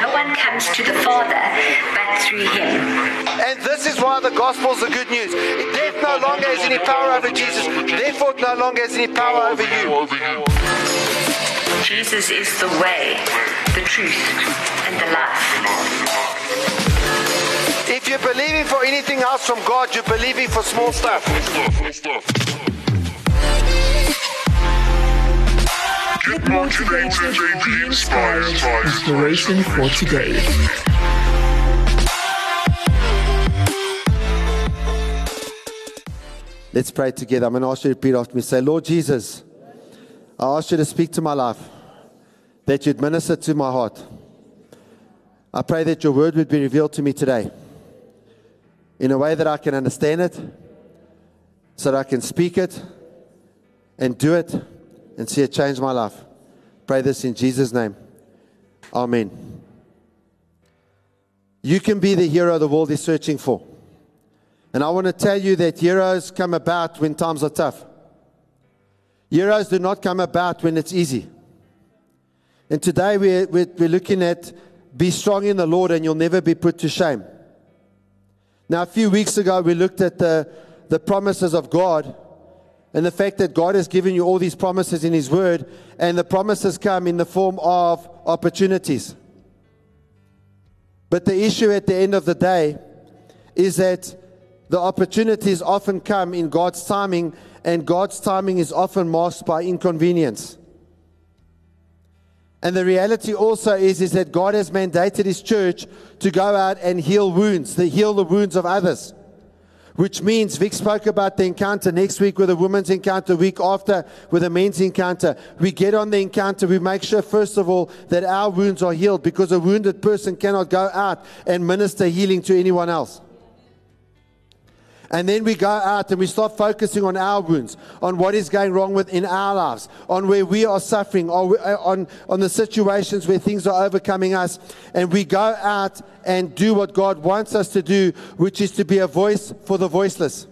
No one comes to the Father but through him. And this is why the gospel is the good news. Death no longer has any power over Jesus, therefore, no longer has any power over you. Jesus is the way, the truth, and the life. If you're believing for anything else from God, you're believing for small stuff. Get motivated, be inspired. Inspiration for today. Let's pray together. I'm going to ask you to repeat after me. Say, Lord Jesus, I ask you to speak to my life, that you'd minister to my heart. I pray that your word would be revealed to me today in a way that I can understand it, so that I can speak it and do it and see it change my life. Pray this in Jesus' name. Amen. You can be the hero the world is searching for. And I want to tell you that heroes come about when times are tough. Heroes do not come about when it's easy. And today we're, we're, we're looking at be strong in the Lord and you'll never be put to shame. Now, a few weeks ago, we looked at the, the promises of God and the fact that God has given you all these promises in His Word, and the promises come in the form of opportunities. But the issue at the end of the day is that the opportunities often come in God's timing, and God's timing is often masked by inconvenience. And the reality also is, is that God has mandated His church to go out and heal wounds, to heal the wounds of others. Which means Vic spoke about the encounter next week with a woman's encounter, week after with a men's encounter. We get on the encounter, we make sure, first of all, that our wounds are healed because a wounded person cannot go out and minister healing to anyone else. And then we go out and we start focusing on our wounds, on what is going wrong within our lives, on where we are suffering, on, uh, on, on the situations where things are overcoming us. And we go out and do what God wants us to do, which is to be a voice for the voiceless.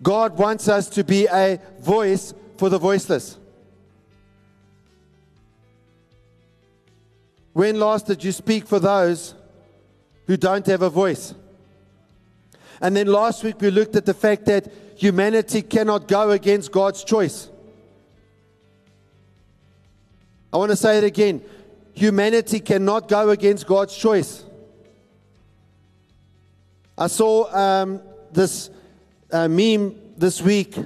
God wants us to be a voice for the voiceless. When last did you speak for those who don't have a voice? And then last week we looked at the fact that humanity cannot go against God's choice. I want to say it again. Humanity cannot go against God's choice. I saw um, this uh, meme this week,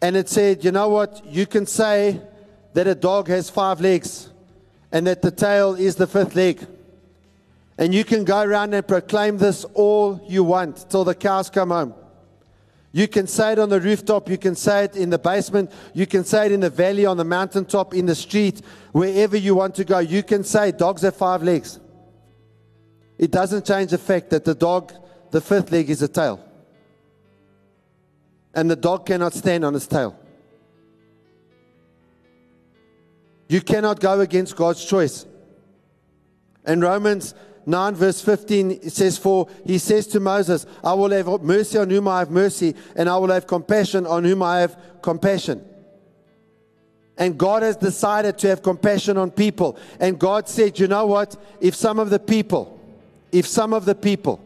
and it said, You know what? You can say that a dog has five legs and that the tail is the fifth leg. And you can go around and proclaim this all you want till the cows come home. You can say it on the rooftop, you can say it in the basement, you can say it in the valley, on the mountaintop, in the street, wherever you want to go. You can say dogs have five legs. It doesn't change the fact that the dog, the fifth leg is a tail. And the dog cannot stand on its tail. You cannot go against God's choice. And Romans 9, verse 15, it says, For he says to Moses, I will have mercy on whom I have mercy, and I will have compassion on whom I have compassion. And God has decided to have compassion on people. And God said, You know what? If some of the people, if some of the people,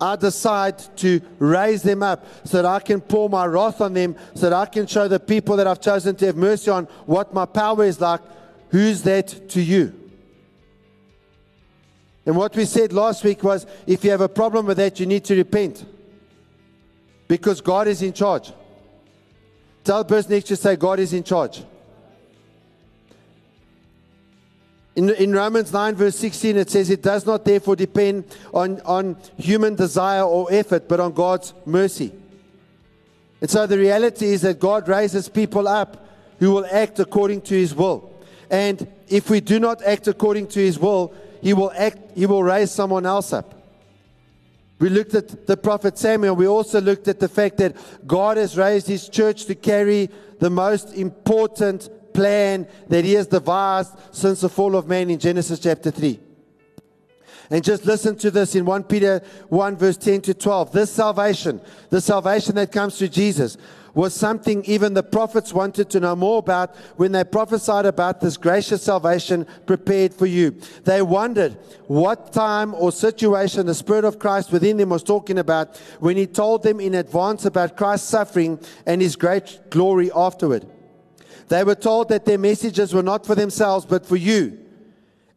I decide to raise them up so that I can pour my wrath on them, so that I can show the people that I've chosen to have mercy on what my power is like. Who's that to you? And what we said last week was if you have a problem with that, you need to repent. Because God is in charge. Tell the person next to say, God is in charge. In, in Romans 9, verse 16, it says, It does not therefore depend on, on human desire or effort, but on God's mercy. And so the reality is that God raises people up who will act according to his will. And if we do not act according to his will, he will act, he will raise someone else up. We looked at the prophet Samuel. We also looked at the fact that God has raised his church to carry the most important plan that he has devised since the fall of man in Genesis chapter 3. And just listen to this in 1 Peter 1, verse 10 to 12. This salvation, the salvation that comes through Jesus, was something even the prophets wanted to know more about when they prophesied about this gracious salvation prepared for you. They wondered what time or situation the Spirit of Christ within them was talking about when He told them in advance about Christ's suffering and His great glory afterward. They were told that their messages were not for themselves, but for you.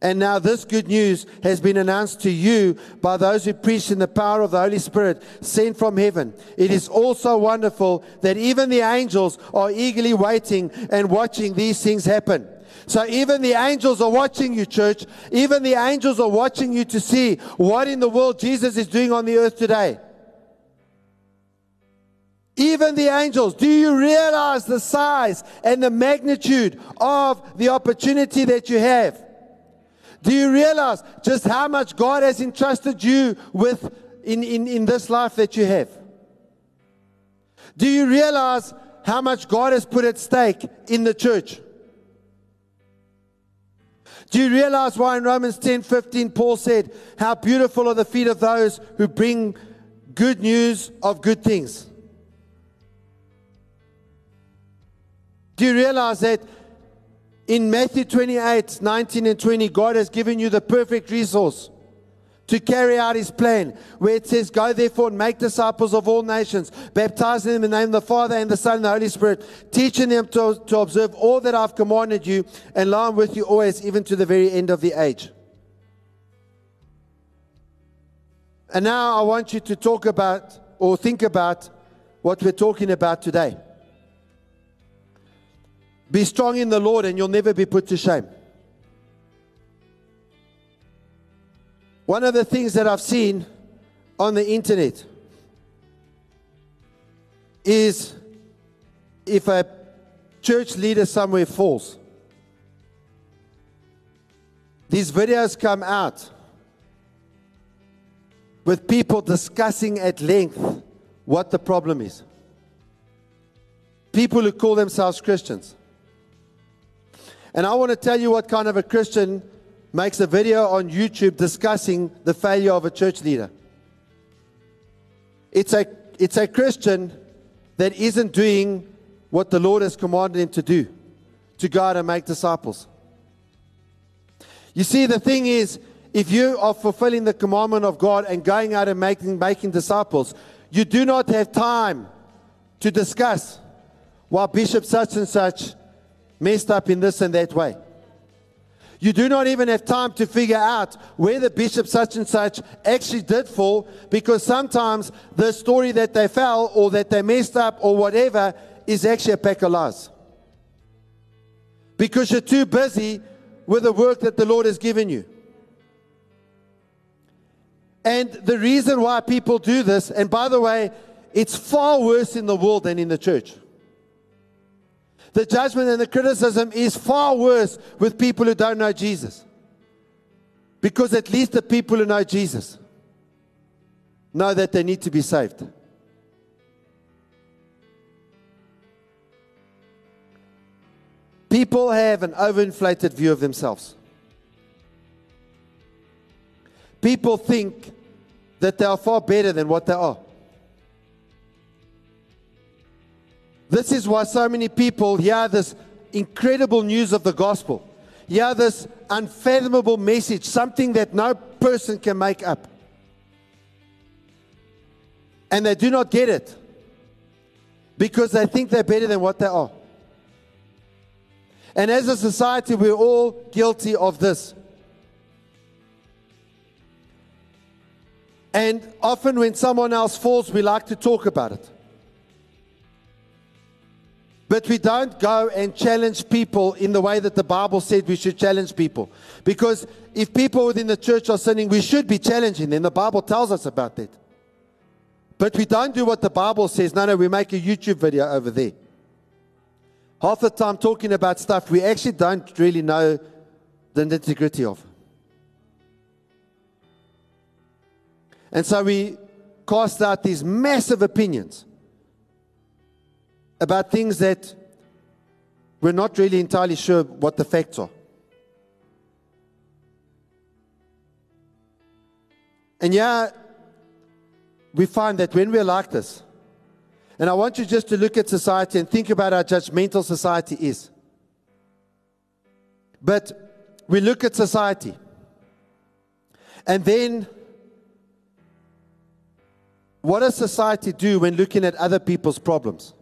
And now this good news has been announced to you by those who preach in the power of the Holy Spirit sent from heaven. It is also wonderful that even the angels are eagerly waiting and watching these things happen. So even the angels are watching you, church. Even the angels are watching you to see what in the world Jesus is doing on the earth today. Even the angels. Do you realize the size and the magnitude of the opportunity that you have? Do you realize just how much God has entrusted you with in, in, in this life that you have? Do you realize how much God has put at stake in the church? Do you realize why in Romans 10 15 Paul said, How beautiful are the feet of those who bring good news of good things? Do you realize that in Matthew 28 19 and 20, God has given you the perfect resource to carry out his plan, where it says, Go therefore and make disciples of all nations, baptizing them in the name of the Father and the Son and the Holy Spirit, teaching them to, to observe all that I've commanded you, and lo, I'm with you always, even to the very end of the age. And now I want you to talk about or think about what we're talking about today. Be strong in the Lord and you'll never be put to shame. One of the things that I've seen on the internet is if a church leader somewhere falls, these videos come out with people discussing at length what the problem is. People who call themselves Christians. And I want to tell you what kind of a Christian makes a video on YouTube discussing the failure of a church leader. It's a, it's a Christian that isn't doing what the Lord has commanded him to do to go out and make disciples. You see, the thing is, if you are fulfilling the commandment of God and going out and making, making disciples, you do not have time to discuss why Bishop such and such messed up in this and that way. You do not even have time to figure out where the bishop such and such actually did fall because sometimes the story that they fell or that they messed up or whatever is actually a pack of lies. Because you're too busy with the work that the Lord has given you. And the reason why people do this, and by the way, it's far worse in the world than in the church. The judgment and the criticism is far worse with people who don't know Jesus. Because at least the people who know Jesus know that they need to be saved. People have an overinflated view of themselves. People think that they are far better than what they are. This is why so many people hear this incredible news of the gospel, hear this unfathomable message, something that no person can make up. And they do not get it because they think they're better than what they are. And as a society, we're all guilty of this. And often, when someone else falls, we like to talk about it. But we don't go and challenge people in the way that the Bible said we should challenge people. Because if people within the church are sinning, we should be challenging them. The Bible tells us about that. But we don't do what the Bible says. No, no, we make a YouTube video over there. Half the time talking about stuff we actually don't really know the nitty gritty of. And so we cast out these massive opinions about things that we're not really entirely sure what the facts are. And yeah, we find that when we're like this, and I want you just to look at society and think about how judgmental society is. But we look at society, and then what does society do when looking at other people's problems?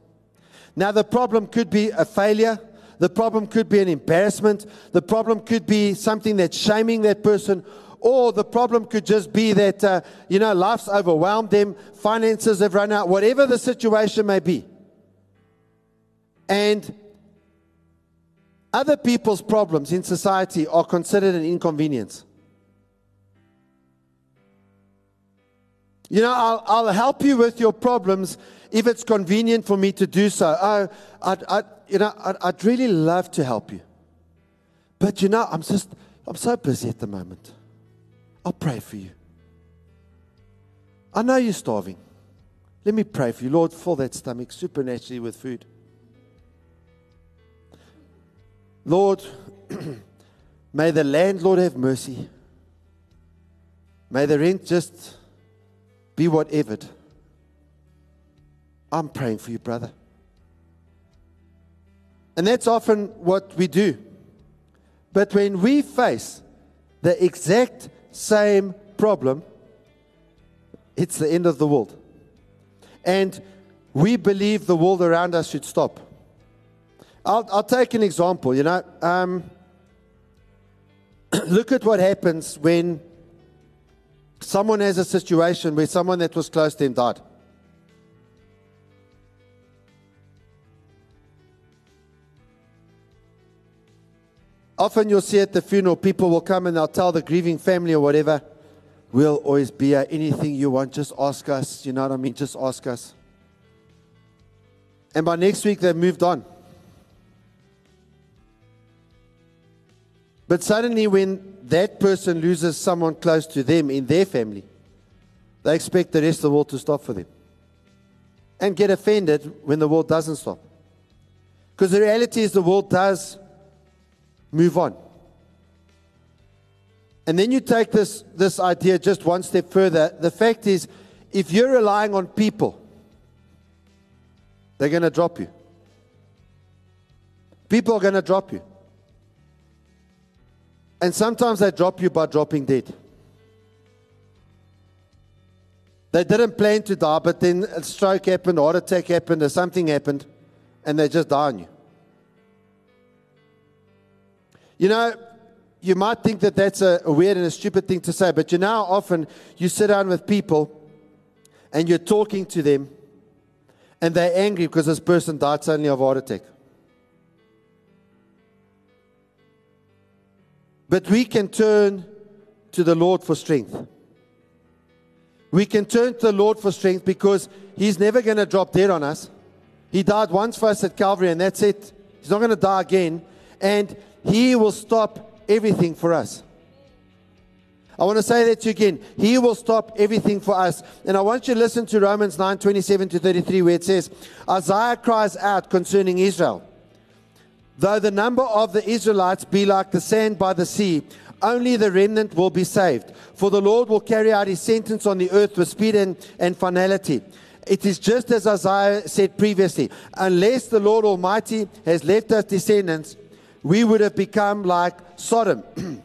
Now, the problem could be a failure. The problem could be an embarrassment. The problem could be something that's shaming that person. Or the problem could just be that, uh, you know, life's overwhelmed them, finances have run out, whatever the situation may be. And other people's problems in society are considered an inconvenience. You know, I'll, I'll help you with your problems if it's convenient for me to do so. Oh, I'd, I'd, you know, I'd, I'd really love to help you. But you know, I'm just, I'm so busy at the moment. I'll pray for you. I know you're starving. Let me pray for you. Lord, fill that stomach supernaturally with food. Lord, may the landlord have mercy. May the rent just be whatever. I'm praying for you, brother. And that's often what we do. But when we face the exact same problem, it's the end of the world. And we believe the world around us should stop. I'll, I'll take an example. You know, um, look at what happens when someone has a situation where someone that was close to them died. Often you'll see at the funeral, people will come and they'll tell the grieving family or whatever, we'll always be here. Anything you want, just ask us. You know what I mean? Just ask us. And by next week, they've moved on. But suddenly, when that person loses someone close to them in their family, they expect the rest of the world to stop for them and get offended when the world doesn't stop. Because the reality is, the world does move on. And then you take this, this idea just one step further. The fact is, if you're relying on people, they're going to drop you. People are going to drop you. And sometimes they drop you by dropping dead. They didn't plan to die, but then a stroke happened, a heart attack happened, or something happened, and they just die on you. You know, you might think that that's a, a weird and a stupid thing to say, but you know, often you sit down with people and you're talking to them, and they're angry because this person died suddenly of a heart attack. But we can turn to the Lord for strength. We can turn to the Lord for strength because He's never going to drop dead on us. He died once for us at Calvary, and that's it. He's not going to die again. And He will stop everything for us. I want to say that to you again. He will stop everything for us. And I want you to listen to Romans 9 27 to 33, where it says, Isaiah cries out concerning Israel. Though the number of the Israelites be like the sand by the sea, only the remnant will be saved. For the Lord will carry out his sentence on the earth with speed and, and finality. It is just as Isaiah said previously unless the Lord Almighty has left us descendants, we would have become like Sodom.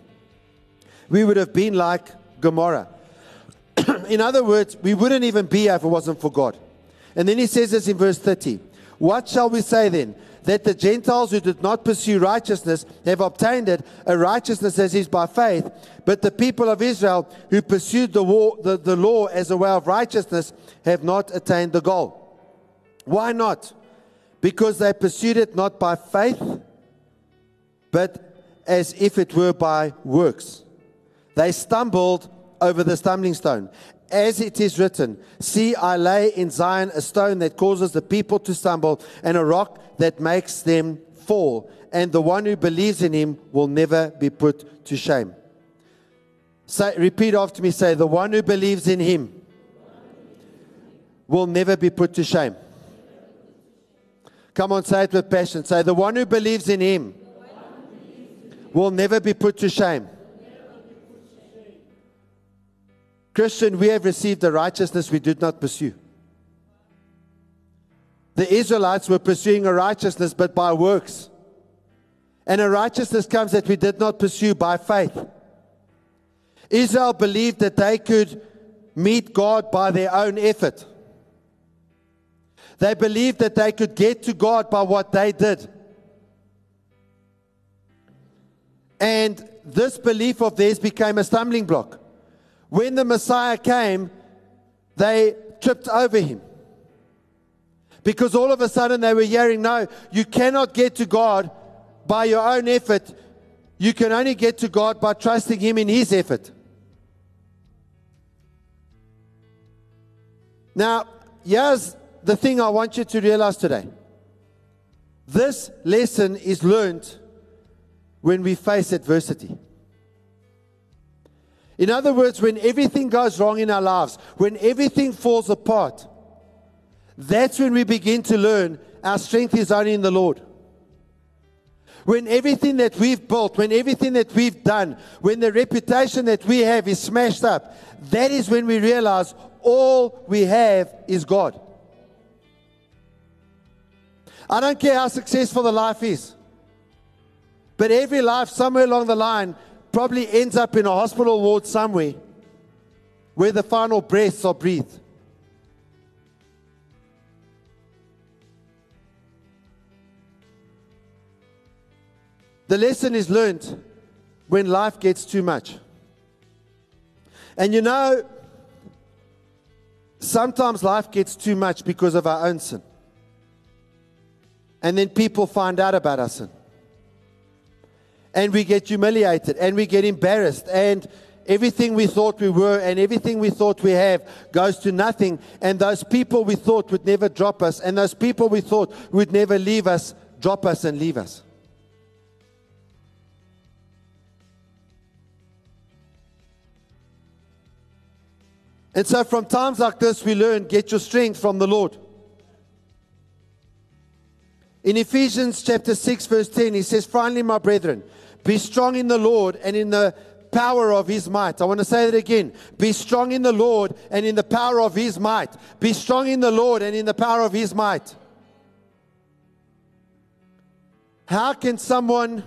we would have been like Gomorrah. in other words, we wouldn't even be here if it wasn't for God. And then he says this in verse 30 What shall we say then? that the Gentiles who did not pursue righteousness have obtained it, a righteousness as is by faith, but the people of Israel who pursued the, war, the, the law as a way of righteousness have not attained the goal. Why not? Because they pursued it not by faith, but as if it were by works. They stumbled over the stumbling stone. As it is written, See, I lay in Zion a stone that causes the people to stumble, and a rock that makes them fall. And the one who believes in him will never be put to shame. Say, repeat after me say, The one who believes in him will never be put to shame. Come on, say it with passion. Say, The one who believes in him will never be put to shame. Christian, we have received a righteousness we did not pursue. The Israelites were pursuing a righteousness, but by works. And a righteousness comes that we did not pursue by faith. Israel believed that they could meet God by their own effort. They believed that they could get to God by what they did. And this belief of theirs became a stumbling block. When the Messiah came, they tripped over him. Because all of a sudden they were hearing, no, you cannot get to God by your own effort. You can only get to God by trusting Him in His effort. Now, here's the thing I want you to realize today. This lesson is learned when we face adversity. In other words, when everything goes wrong in our lives, when everything falls apart, that's when we begin to learn our strength is only in the Lord. When everything that we've built, when everything that we've done, when the reputation that we have is smashed up, that is when we realize all we have is God. I don't care how successful the life is, but every life somewhere along the line probably ends up in a hospital ward somewhere where the final breaths are breathed. The lesson is learned when life gets too much. And you know, sometimes life gets too much because of our own sin. And then people find out about our sin. And we get humiliated and we get embarrassed and everything we thought we were and everything we thought we have goes to nothing. And those people we thought would never drop us and those people we thought would never leave us drop us and leave us. And so, from times like this, we learn get your strength from the Lord. In Ephesians chapter 6, verse 10, he says, Finally, my brethren, be strong in the Lord and in the power of his might. I want to say that again. Be strong in the Lord and in the power of his might. Be strong in the Lord and in the power of his might. How can someone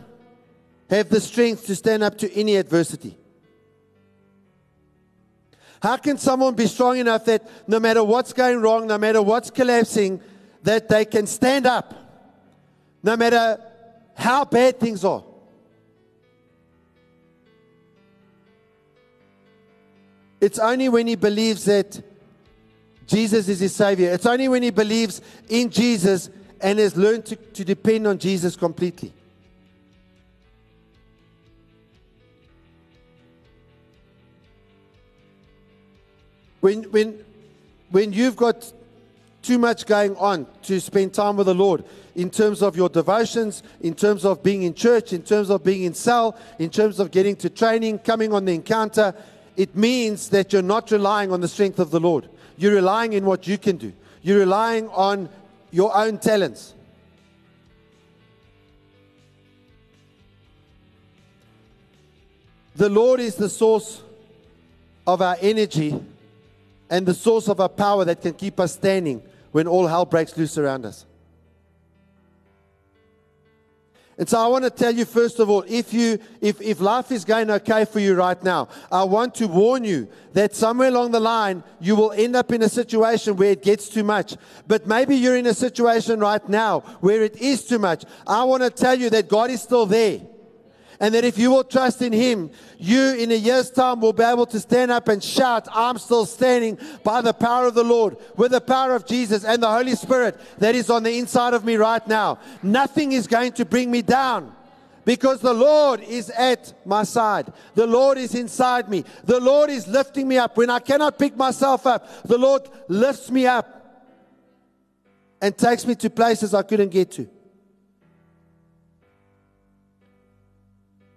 have the strength to stand up to any adversity? How can someone be strong enough that no matter what's going wrong, no matter what's collapsing, that they can stand up, no matter how bad things are? It's only when he believes that Jesus is his Savior. It's only when he believes in Jesus and has learned to, to depend on Jesus completely. When, when, when you've got too much going on to spend time with the Lord in terms of your devotions, in terms of being in church, in terms of being in cell, in terms of getting to training, coming on the encounter, it means that you're not relying on the strength of the Lord. You're relying in what you can do. You're relying on your own talents. The Lord is the source of our energy and the source of our power that can keep us standing when all hell breaks loose around us. And so I want to tell you first of all, if you if, if life is going okay for you right now, I want to warn you that somewhere along the line you will end up in a situation where it gets too much. But maybe you're in a situation right now where it is too much. I want to tell you that God is still there. And that if you will trust in Him, you in a year's time will be able to stand up and shout, I'm still standing by the power of the Lord, with the power of Jesus and the Holy Spirit that is on the inside of me right now. Nothing is going to bring me down because the Lord is at my side. The Lord is inside me. The Lord is lifting me up. When I cannot pick myself up, the Lord lifts me up and takes me to places I couldn't get to.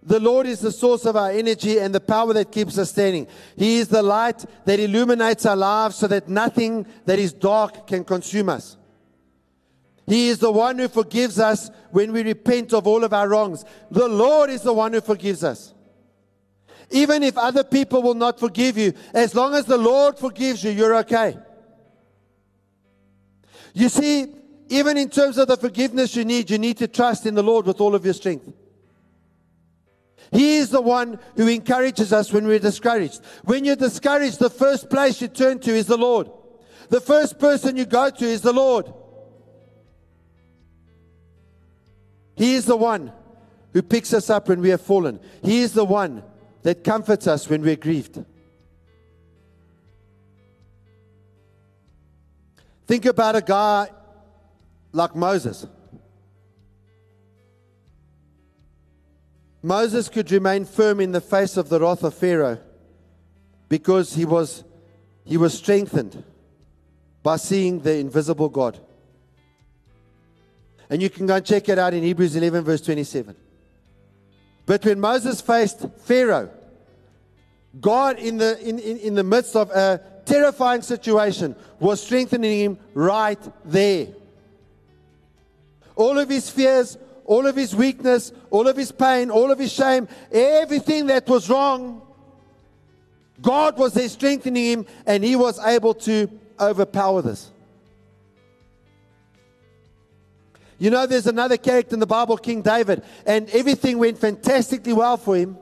The Lord is the source of our energy and the power that keeps us standing. He is the light that illuminates our lives so that nothing that is dark can consume us. He is the one who forgives us when we repent of all of our wrongs. The Lord is the one who forgives us. Even if other people will not forgive you, as long as the Lord forgives you, you're okay. You see, even in terms of the forgiveness you need, you need to trust in the Lord with all of your strength. He is the one who encourages us when we're discouraged. When you're discouraged, the first place you turn to is the Lord. The first person you go to is the Lord. He is the one who picks us up when we have fallen. He is the one that comforts us when we're grieved. Think about a guy like Moses. Moses could remain firm in the face of the wrath of Pharaoh because he was, he was strengthened by seeing the invisible God. And you can go and check it out in Hebrews 11, verse 27. But when Moses faced Pharaoh, God, in the, in, in, in the midst of a terrifying situation, was strengthening him right there. All of his fears, all of his weakness, all of his pain, all of his shame, everything that was wrong, God was there strengthening him, and he was able to overpower this. You know, there's another character in the Bible, King David, and everything went fantastically well for him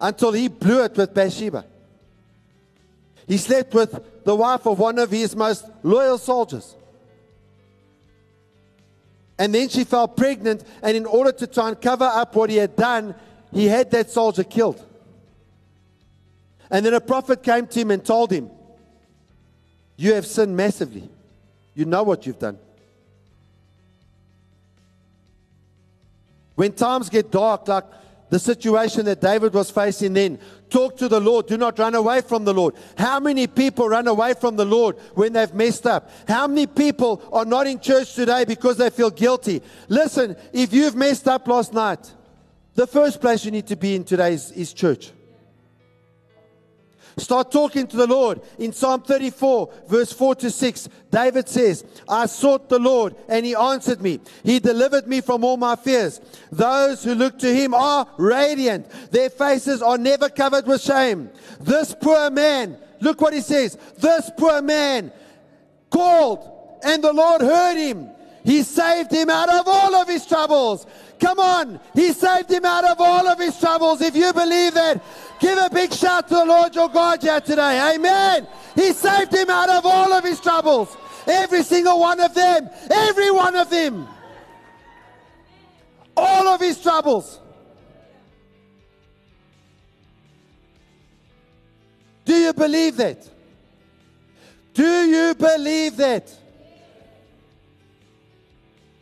until he blew it with Bathsheba. He slept with the wife of one of his most loyal soldiers. And then she fell pregnant, and in order to try and cover up what he had done, he had that soldier killed. And then a prophet came to him and told him, You have sinned massively. You know what you've done. When times get dark, like the situation that David was facing then, talk to the Lord. Do not run away from the Lord. How many people run away from the Lord when they've messed up? How many people are not in church today because they feel guilty? Listen, if you've messed up last night, the first place you need to be in today is, is church. Start talking to the Lord. In Psalm 34, verse 4 to 6, David says, I sought the Lord and he answered me. He delivered me from all my fears. Those who look to him are radiant. Their faces are never covered with shame. This poor man, look what he says. This poor man called and the Lord heard him. He saved him out of all of his troubles. Come on. He saved him out of all of his troubles. If you believe that, give a big shout to the Lord your God here today. Amen. He saved him out of all of his troubles. Every single one of them. Every one of them. All of his troubles. Do you believe that? Do you believe that?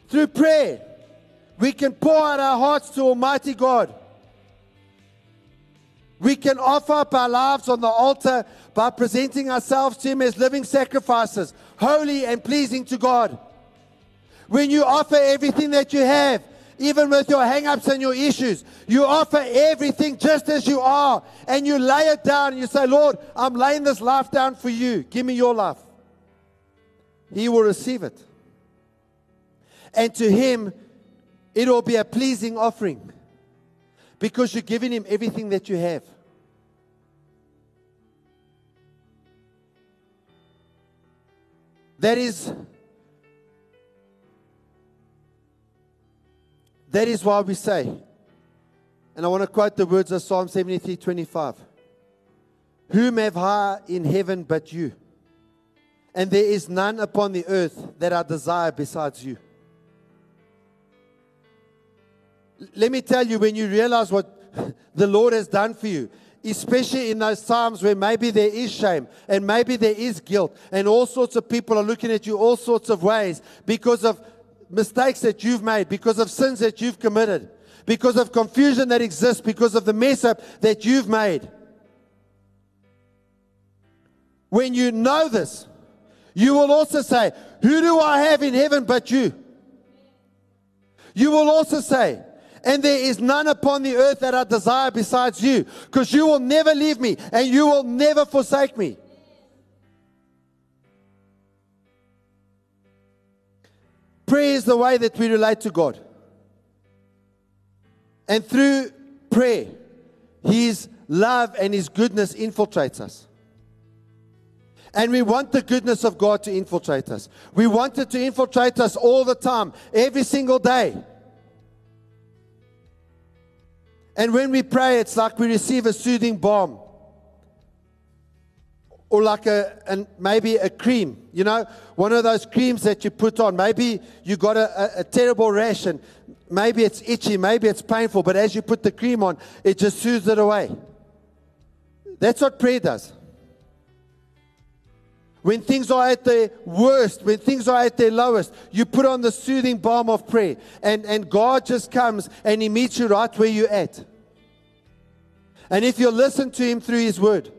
Through prayer, we can pour out our hearts to Almighty God. We can offer up our lives on the altar by presenting ourselves to Him as living sacrifices, holy and pleasing to God. When you offer everything that you have, even with your hang ups and your issues, you offer everything just as you are, and you lay it down and you say, Lord, I'm laying this life down for you. Give me your life. He will receive it. And to Him, it will be a pleasing offering because you're giving Him everything that you have. That is that is why we say, and I want to quote the words of Psalm 73 25. Whom have I in heaven but you? And there is none upon the earth that I desire besides you. Let me tell you, when you realize what the Lord has done for you, especially in those times where maybe there is shame and maybe there is guilt, and all sorts of people are looking at you all sorts of ways because of mistakes that you've made, because of sins that you've committed, because of confusion that exists, because of the mess up that you've made. When you know this, you will also say, Who do I have in heaven but you? You will also say, and there is none upon the earth that I desire besides you, because you will never leave me and you will never forsake me. Prayer is the way that we relate to God. And through prayer, His love and His goodness infiltrates us. And we want the goodness of God to infiltrate us. We want it to infiltrate us all the time, every single day. And when we pray, it's like we receive a soothing balm. Or like a, and maybe a cream, you know, one of those creams that you put on. Maybe you got a, a, a terrible rash and maybe it's itchy, maybe it's painful, but as you put the cream on, it just soothes it away. That's what prayer does. When things are at their worst, when things are at their lowest, you put on the soothing balm of prayer, and, and God just comes and He meets you right where you're at. And if you listen to Him through His Word,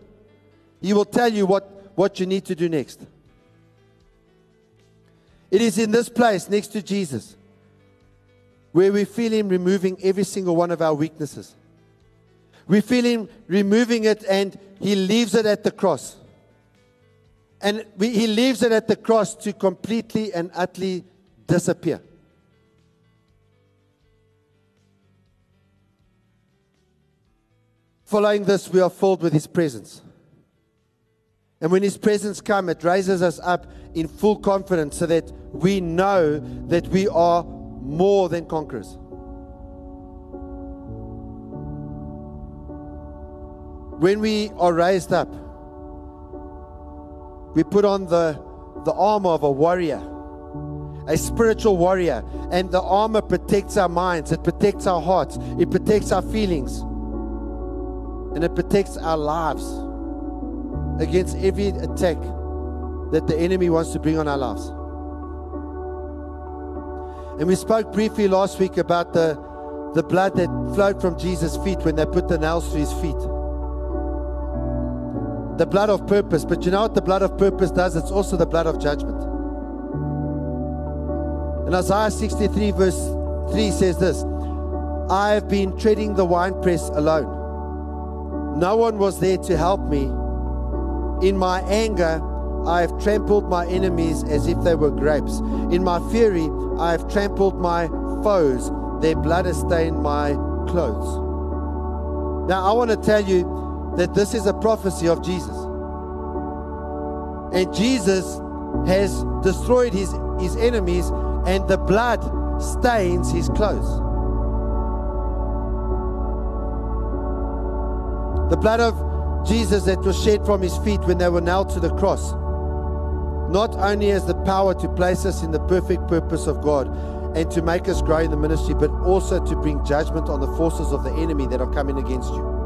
He will tell you what, what you need to do next. It is in this place next to Jesus where we feel Him removing every single one of our weaknesses. We feel Him removing it, and He leaves it at the cross. And we, He leaves it at the cross to completely and utterly disappear. Following this, we are filled with His presence. And when His presence comes, it raises us up in full confidence so that we know that we are more than conquerors. When we are raised up, we put on the, the armor of a warrior, a spiritual warrior, and the armor protects our minds, it protects our hearts, it protects our feelings, and it protects our lives against every attack that the enemy wants to bring on our lives. And we spoke briefly last week about the, the blood that flowed from Jesus' feet when they put the nails through his feet the blood of purpose. But you know what the blood of purpose does? It's also the blood of judgment. And Isaiah 63, verse 3 says this I have been treading the winepress alone. No one was there to help me. In my anger, I have trampled my enemies as if they were grapes. In my fury, I have trampled my foes. Their blood has stained my clothes. Now, I want to tell you that this is a prophecy of Jesus. And Jesus has destroyed his, his enemies, and the blood stains his clothes. The blood of Jesus that was shed from his feet when they were nailed to the cross not only has the power to place us in the perfect purpose of God and to make us grow in the ministry, but also to bring judgment on the forces of the enemy that are coming against you.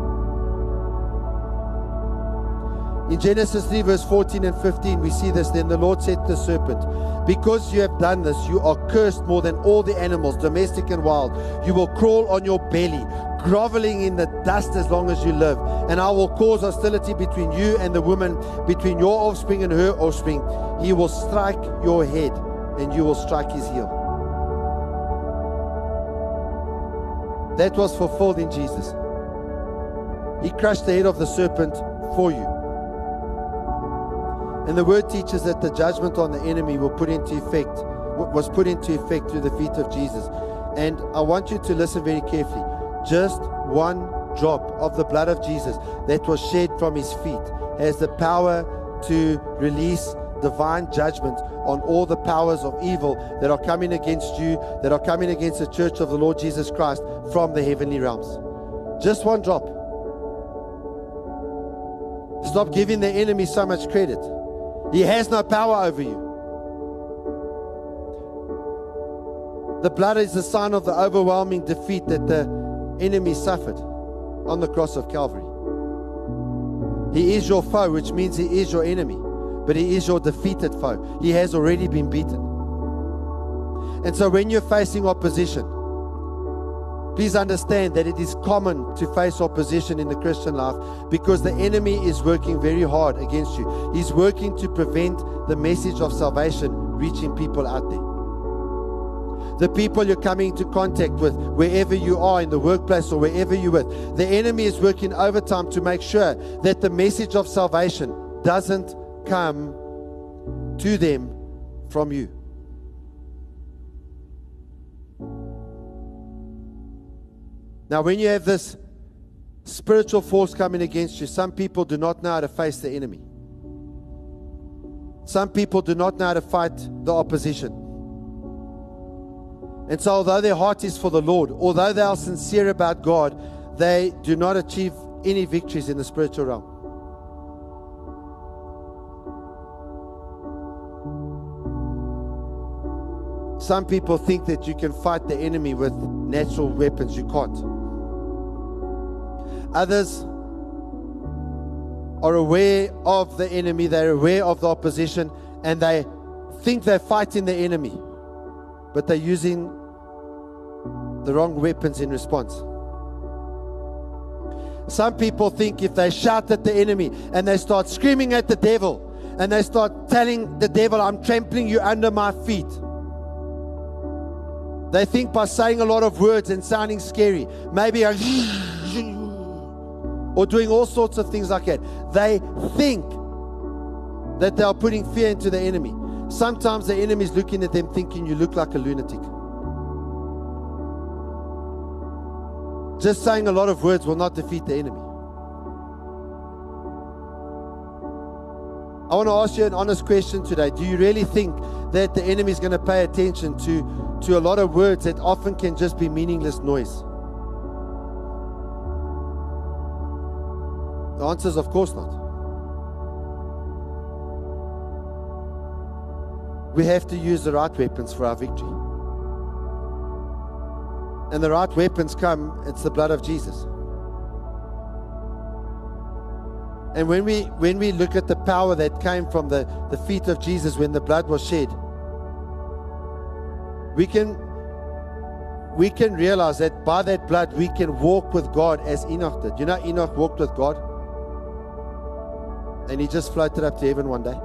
In Genesis 3, verse 14 and 15, we see this. Then the Lord said to the serpent, Because you have done this, you are cursed more than all the animals, domestic and wild. You will crawl on your belly, groveling in the dust as long as you live. And I will cause hostility between you and the woman, between your offspring and her offspring. He will strike your head, and you will strike his heel. That was fulfilled in Jesus. He crushed the head of the serpent for you. And the word teaches that the judgment on the enemy will put into effect, was put into effect through the feet of Jesus. And I want you to listen very carefully. Just one drop of the blood of Jesus that was shed from his feet has the power to release divine judgment on all the powers of evil that are coming against you, that are coming against the church of the Lord Jesus Christ from the heavenly realms. Just one drop. Stop giving the enemy so much credit. He has no power over you. The blood is the sign of the overwhelming defeat that the enemy suffered on the cross of Calvary. He is your foe, which means he is your enemy, but he is your defeated foe. He has already been beaten. And so when you're facing opposition, Please understand that it is common to face opposition in the Christian life because the enemy is working very hard against you. He's working to prevent the message of salvation reaching people out there. The people you're coming into contact with, wherever you are in the workplace or wherever you're with, the enemy is working overtime to make sure that the message of salvation doesn't come to them from you. Now, when you have this spiritual force coming against you, some people do not know how to face the enemy. Some people do not know how to fight the opposition. And so, although their heart is for the Lord, although they are sincere about God, they do not achieve any victories in the spiritual realm. Some people think that you can fight the enemy with natural weapons. You can't. Others are aware of the enemy, they're aware of the opposition, and they think they're fighting the enemy, but they're using the wrong weapons in response. Some people think if they shout at the enemy and they start screaming at the devil and they start telling the devil, I'm trampling you under my feet. They think by saying a lot of words and sounding scary, maybe a or doing all sorts of things like that. They think that they are putting fear into the enemy. Sometimes the enemy is looking at them thinking you look like a lunatic. Just saying a lot of words will not defeat the enemy. I want to ask you an honest question today. Do you really think that the enemy is going to pay attention to, to a lot of words that often can just be meaningless noise? The answer is, of course not. We have to use the right weapons for our victory. And the right weapons come, it's the blood of Jesus. And when we when we look at the power that came from the, the feet of Jesus when the blood was shed, we can we can realize that by that blood we can walk with God as Enoch did. You know Enoch walked with God? And he just floated up to heaven one day.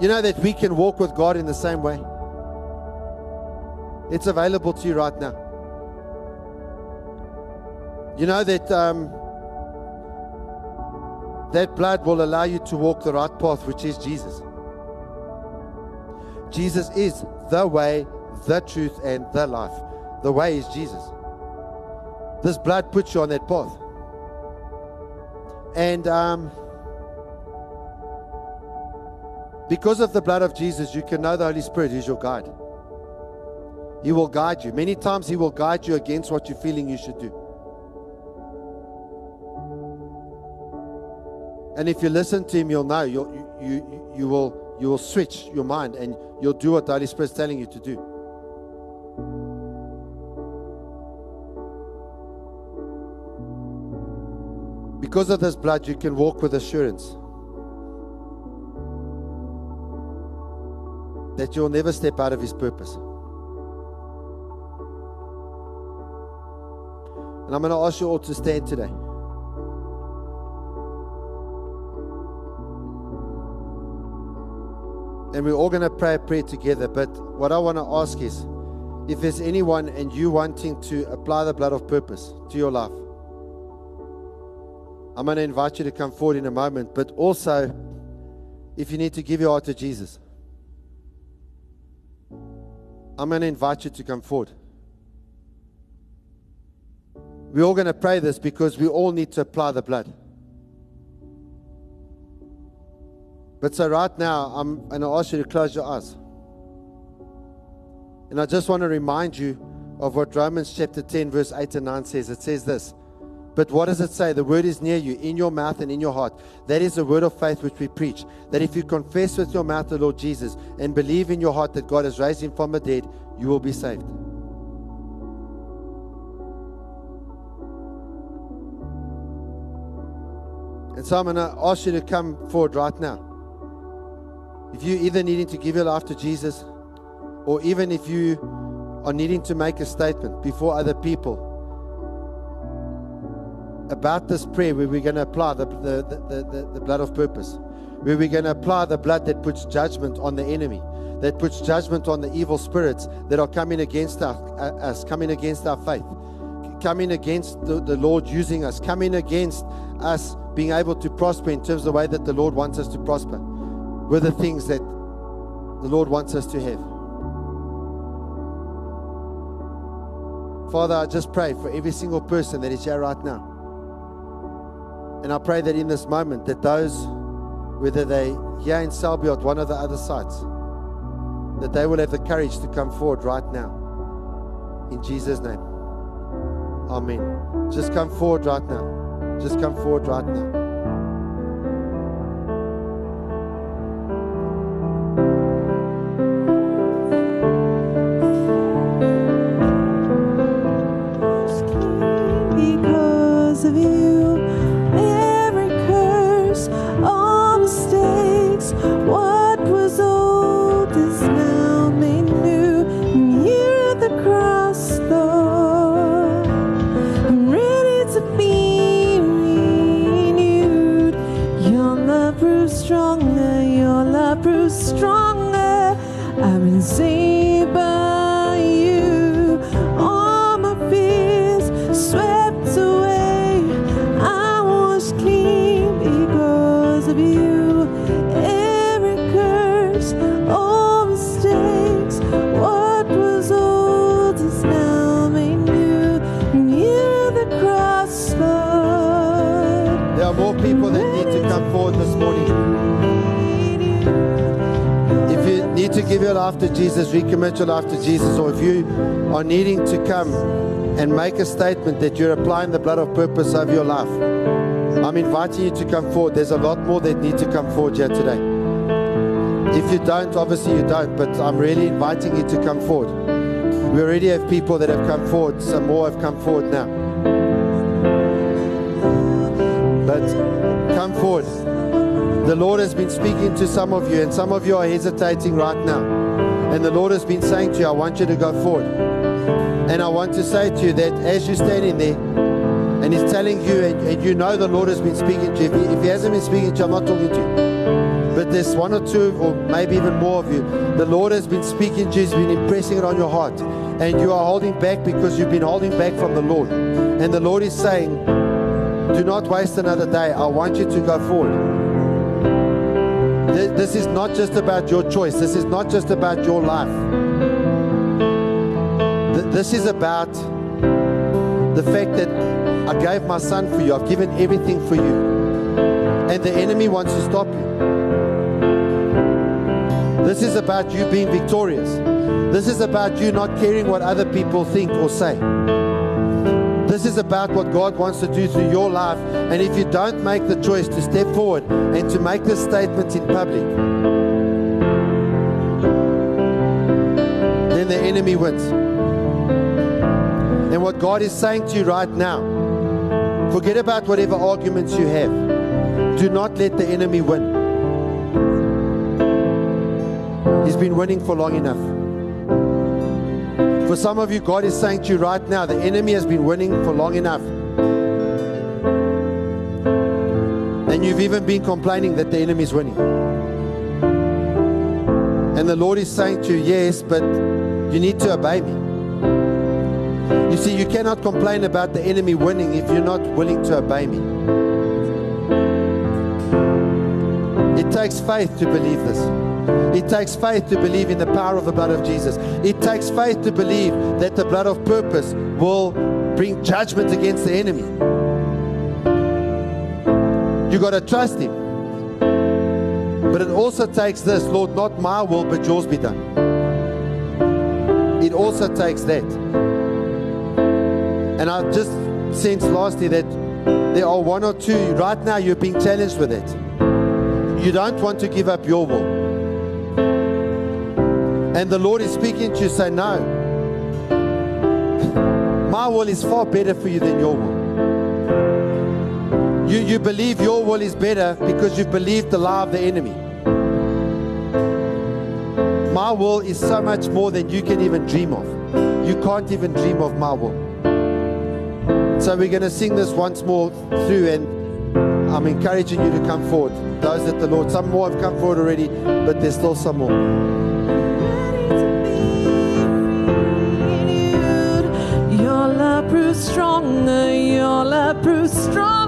You know that we can walk with God in the same way. It's available to you right now. You know that um, that blood will allow you to walk the right path, which is Jesus. Jesus is the way, the truth, and the life. The way is Jesus. This blood puts you on that path. And um, because of the blood of Jesus, you can know the Holy Spirit is your guide. He will guide you. Many times, He will guide you against what you're feeling you should do. And if you listen to Him, you'll know. You'll, you, you, you, will, you will switch your mind and you'll do what the Holy Spirit's telling you to do. Because of this blood, you can walk with assurance that you'll never step out of His purpose. And I'm going to ask you all to stand today. And we're all going to pray a prayer together. But what I want to ask is if there's anyone and you wanting to apply the blood of purpose to your life, I'm going to invite you to come forward in a moment. But also, if you need to give your heart to Jesus, I'm going to invite you to come forward. We're all going to pray this because we all need to apply the blood. But so, right now, I'm going to ask you to close your eyes. And I just want to remind you of what Romans chapter 10, verse 8 and 9 says. It says this. But what does it say? The word is near you, in your mouth and in your heart. That is the word of faith which we preach. That if you confess with your mouth the Lord Jesus and believe in your heart that God has raised him from the dead, you will be saved. And so I'm going to ask you to come forward right now. If you either needing to give your life to Jesus, or even if you are needing to make a statement before other people about this prayer where we're going to apply the, the, the, the, the blood of purpose, where we're going to apply the blood that puts judgment on the enemy, that puts judgment on the evil spirits that are coming against our, uh, us, coming against our faith, coming against the, the Lord using us, coming against us being able to prosper in terms of the way that the Lord wants us to prosper were the things that the Lord wants us to have. Father, I just pray for every single person that is here right now. And I pray that in this moment, that those, whether they here in Selby or at one of the other sites, that they will have the courage to come forward right now. In Jesus' name. Amen. Just come forward right now. Just come forward right now. Give your life to Jesus, recommit your life to Jesus, or if you are needing to come and make a statement that you're applying the blood of purpose over your life, I'm inviting you to come forward. There's a lot more that need to come forward here today. If you don't, obviously you don't, but I'm really inviting you to come forward. We already have people that have come forward, some more have come forward now. But. The Lord has been speaking to some of you, and some of you are hesitating right now. And the Lord has been saying to you, I want you to go forward. And I want to say to you that as you're standing there, and He's telling you, and, and you know the Lord has been speaking to you. If he, if he hasn't been speaking to you, I'm not talking to you. But there's one or two, or maybe even more of you. The Lord has been speaking to you, He's been impressing it on your heart. And you are holding back because you've been holding back from the Lord. And the Lord is saying, Do not waste another day. I want you to go forward. Th- This is not just about your choice. This is not just about your life. Th- This is about the fact that I gave my son for you. I've given everything for you. And the enemy wants to stop you. This is about you being victorious. This is about you not caring what other people think or say. This is about what God wants to do through your life. And if you don't make the choice to step forward and to make this statement in public, then the enemy wins. And what God is saying to you right now, forget about whatever arguments you have. Do not let the enemy win. He's been winning for long enough. For some of you, God is saying to you right now, the enemy has been winning for long enough. And you've even been complaining that the enemy is winning. And the Lord is saying to you, yes, but you need to obey me. You see, you cannot complain about the enemy winning if you're not willing to obey me. It takes faith to believe this. It takes faith to believe in the power of the blood of Jesus. It takes faith to believe that the blood of purpose will bring judgment against the enemy. You got to trust him. But it also takes this, Lord, not my will, but yours be done. It also takes that. And I just sense lastly that there are one or two, right now you're being challenged with it. You don't want to give up your will. And the Lord is speaking to you, say, No. My will is far better for you than your will. You, you believe your will is better because you believe the lie of the enemy. My will is so much more than you can even dream of. You can't even dream of my will. So we're going to sing this once more through, and I'm encouraging you to come forward. Those that the Lord, some more have come forward already, but there's still some more. Stronger, your love proves stronger.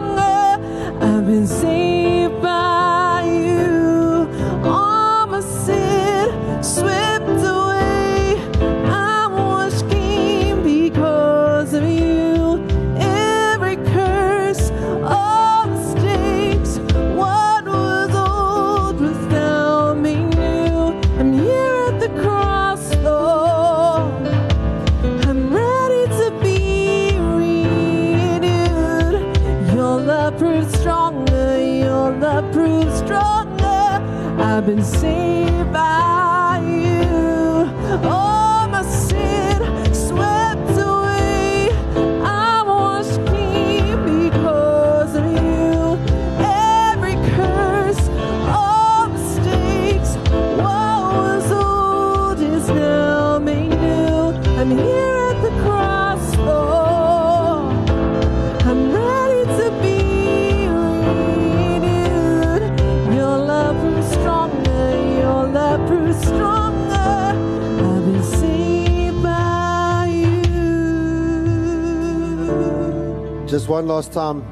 Just one last time.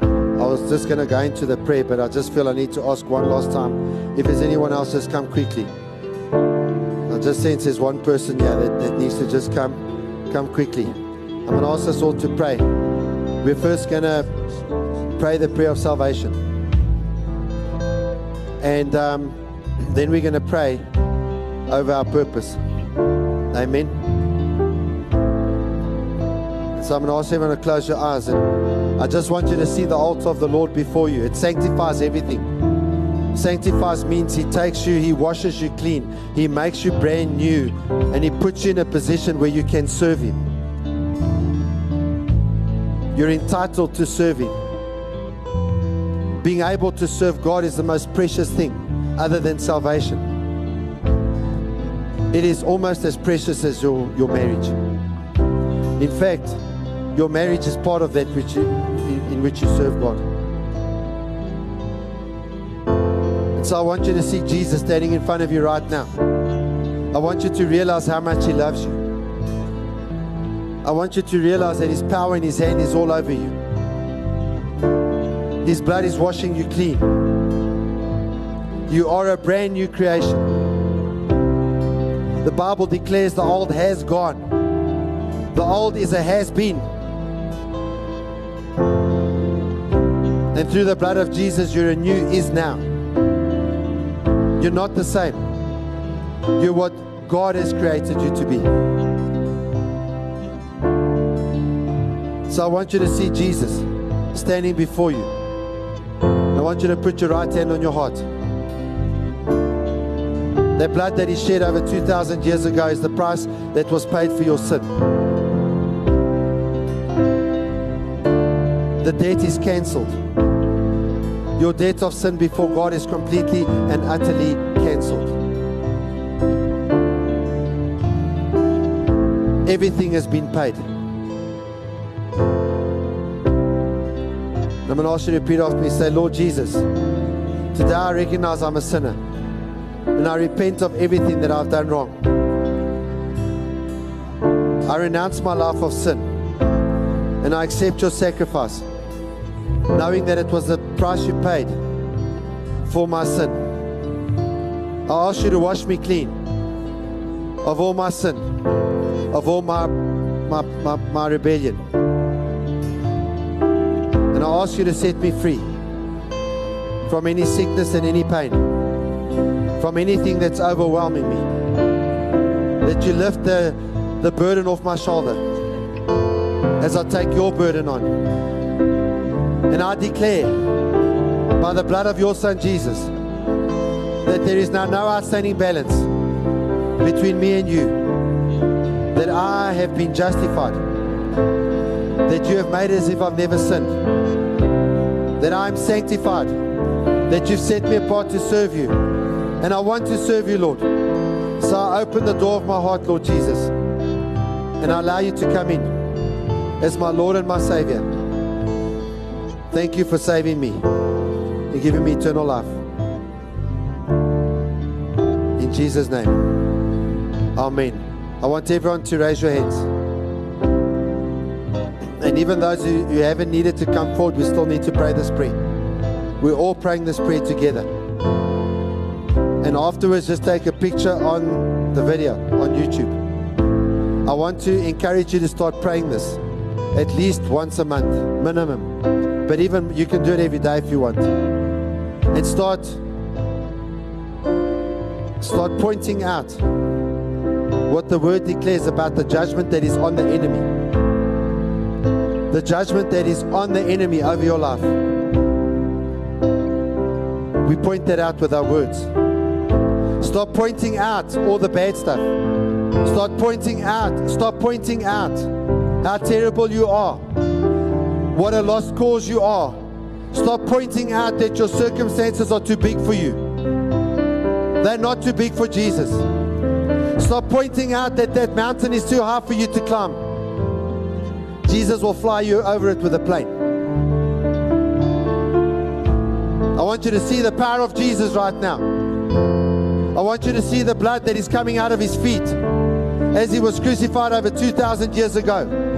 I was just going to go into the prayer, but I just feel I need to ask one last time if there's anyone else just come quickly. I just sense there's one person here that, that needs to just come, come quickly. I'm going to ask us all to pray. We're first going to pray the prayer of salvation. And um, then we're going to pray over our purpose. Amen. So I'm going to ask everyone to close your eyes. And I just want you to see the altar of the Lord before you. It sanctifies everything. Sanctifies means He takes you, He washes you clean, He makes you brand new, and He puts you in a position where you can serve Him. You're entitled to serve Him. Being able to serve God is the most precious thing other than salvation. It is almost as precious as your, your marriage. In fact, your marriage is part of that which you, in, which you serve God. And so I want you to see Jesus standing in front of you right now. I want you to realize how much He loves you. I want you to realize that His power in His hand is all over you. His blood is washing you clean. You are a brand new creation. The Bible declares the old has gone. The old is a has been. And through the blood of Jesus, you're a new is now. You're not the same. You're what God has created you to be. So I want you to see Jesus standing before you. I want you to put your right hand on your heart. That blood that He shed over 2,000 years ago is the price that was paid for your sin. The debt is cancelled. Your debt of sin before God is completely and utterly cancelled. Everything has been paid. I'm going to ask you to repeat after me. Say, Lord Jesus, today I recognize I'm a sinner. And I repent of everything that I've done wrong. I renounce my life of sin. And I accept your sacrifice, knowing that it was the price you paid for my sin. I ask you to wash me clean of all my sin, of all my, my, my, my rebellion. And I ask you to set me free from any sickness and any pain, from anything that's overwhelming me. That you lift the, the burden off my shoulder as I take your burden on. And I declare by the blood of your Son Jesus that there is now no outstanding balance between me and you, that I have been justified, that you have made as if I've never sinned, that I'm sanctified, that you've set me apart to serve you. And I want to serve you, Lord. So I open the door of my heart, Lord Jesus, and I allow you to come in as my Lord and my Savior. Thank you for saving me and giving me eternal life. In Jesus' name. Amen. I want everyone to raise your hands. And even those who, haven't needed to come forward, we still need to pray this prayer. We're all praying this prayer together. And afterwards, just take a picture on the video on YouTube. I want to encourage you to start praying this at least once a month, minimum. But even you can do it every day if you want. And start start pointing out what the word declares about the judgment that is on the enemy. The judgment that is on the enemy over your life. we point that out with our words. Stop pointing out all the bad stuff. Start pointing out, stop pointing out how terrible you are, what a lost cause you are. Stop pointing out that your circumstances are too big for you. They're not too big for Jesus. Stop pointing out that that mountain is too high for you to climb. Jesus will fly you over it with a plane. I want you to see the power of Jesus right now. I want you to see the blood that is coming out of his feet as he was crucified over 2,000 years ago.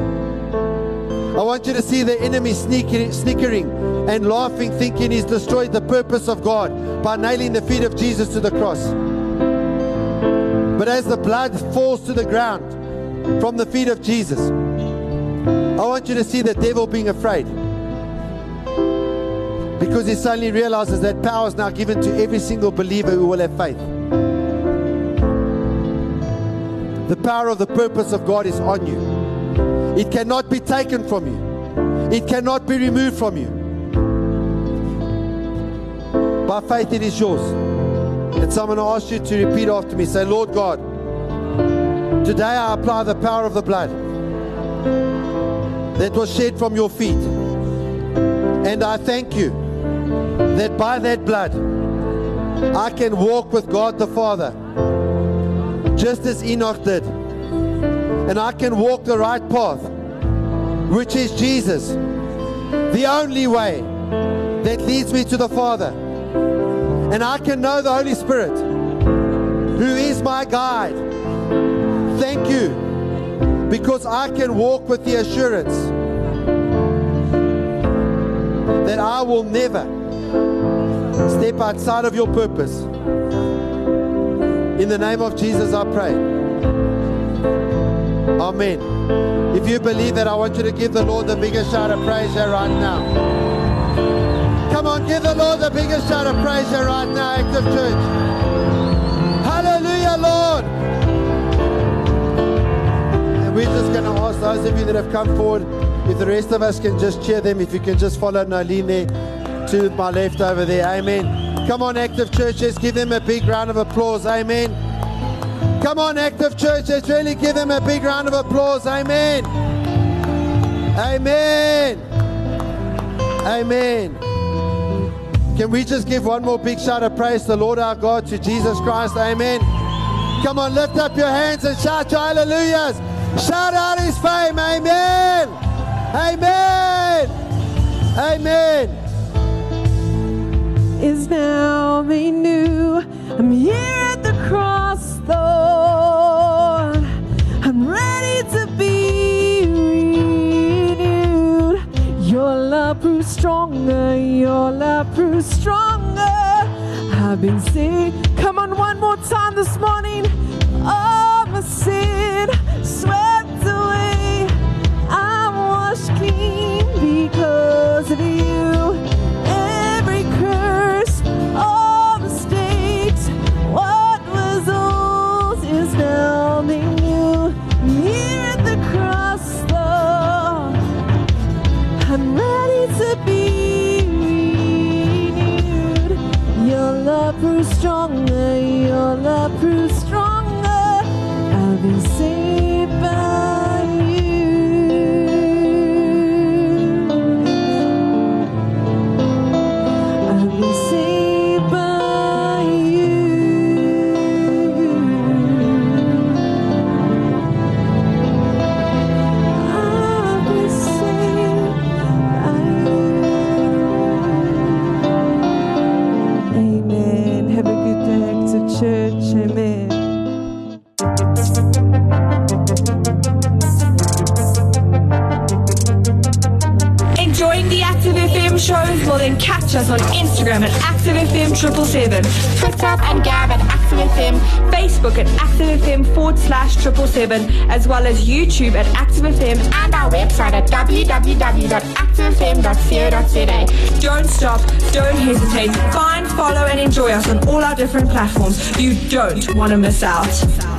I want you to see the enemy sneaking, snickering and laughing, thinking he's destroyed the purpose of God by nailing the feet of Jesus to the cross. But as the blood falls to the ground from the feet of Jesus, I want you to see the devil being afraid. Because he suddenly realizes that power is now given to every single believer who will have faith. The power of the purpose of God is on you. It cannot be taken from you. It cannot be removed from you. By faith, it is yours. And someone asked you to repeat after me. Say, Lord God, today I apply the power of the blood that was shed from your feet. And I thank you that by that blood I can walk with God the Father, just as Enoch did. And I can walk the right path, which is Jesus, the only way that leads me to the Father. And I can know the Holy Spirit, who is my guide. Thank you, because I can walk with the assurance that I will never step outside of your purpose. In the name of Jesus, I pray. Amen. If you believe that, I want you to give the Lord the biggest shout of praise here right now. Come on, give the Lord the biggest shout of praise here right now, Active Church. Hallelujah, Lord. And we're just going to ask those of you that have come forward, if the rest of us can just cheer them, if you can just follow Nolene there to my left over there. Amen. Come on, Active Church, let's give them a big round of applause. Amen. Come on, Active Church, let's really give them a big round of applause. Amen. Amen. Amen. Can we just give one more big shout of praise to the Lord our God, to Jesus Christ? Amen. Come on, lift up your hands and shout your hallelujahs. Shout out his fame. Amen. Amen. Amen. is now new. I'm here at the cross, stronger. Your love proves stronger. I've been saved. Come on, one more time this morning. All my sin swept YouTube at ActiveFM and our website at www.activefm.co.za. Don't stop, don't hesitate. Find, follow, and enjoy us on all our different platforms. You don't want to miss out.